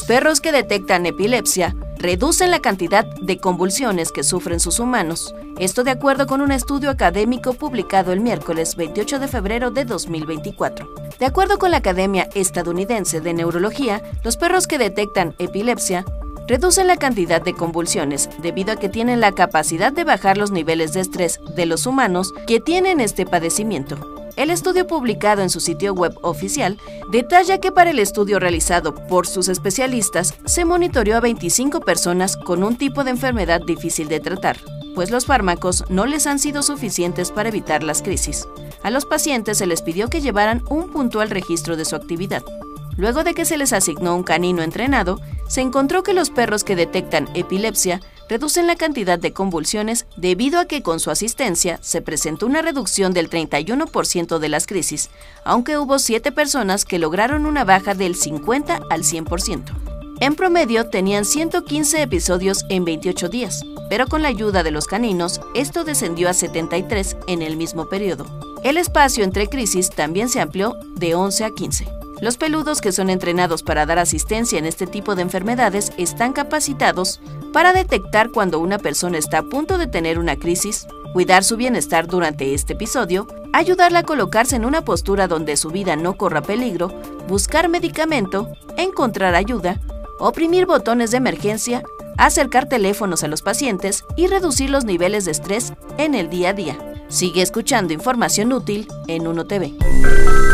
Los perros que detectan epilepsia reducen la cantidad de convulsiones que sufren sus humanos. Esto de acuerdo con un estudio académico publicado el miércoles 28 de febrero de 2024. De acuerdo con la Academia Estadounidense de Neurología, los perros que detectan epilepsia reducen la cantidad de convulsiones debido a que tienen la capacidad de bajar los niveles de estrés de los humanos que tienen este padecimiento. El estudio publicado en su sitio web oficial detalla que para el estudio realizado por sus especialistas se monitoreó a 25 personas con un tipo de enfermedad difícil de tratar, pues los fármacos no les han sido suficientes para evitar las crisis. A los pacientes se les pidió que llevaran un puntual registro de su actividad. Luego de que se les asignó un canino entrenado, se encontró que los perros que detectan epilepsia reducen la cantidad de convulsiones debido a que con su asistencia se presentó una reducción del 31% de las crisis, aunque hubo 7 personas que lograron una baja del 50 al 100%. En promedio tenían 115 episodios en 28 días, pero con la ayuda de los caninos esto descendió a 73 en el mismo periodo. El espacio entre crisis también se amplió de 11 a 15. Los peludos que son entrenados para dar asistencia en este tipo de enfermedades están capacitados para detectar cuando una persona está a punto de tener una crisis, cuidar su bienestar durante este episodio, ayudarla a colocarse en una postura donde su vida no corra peligro, buscar medicamento, encontrar ayuda, oprimir botones de emergencia, acercar teléfonos a los pacientes y reducir los niveles de estrés en el día a día. Sigue escuchando información útil en 1TV.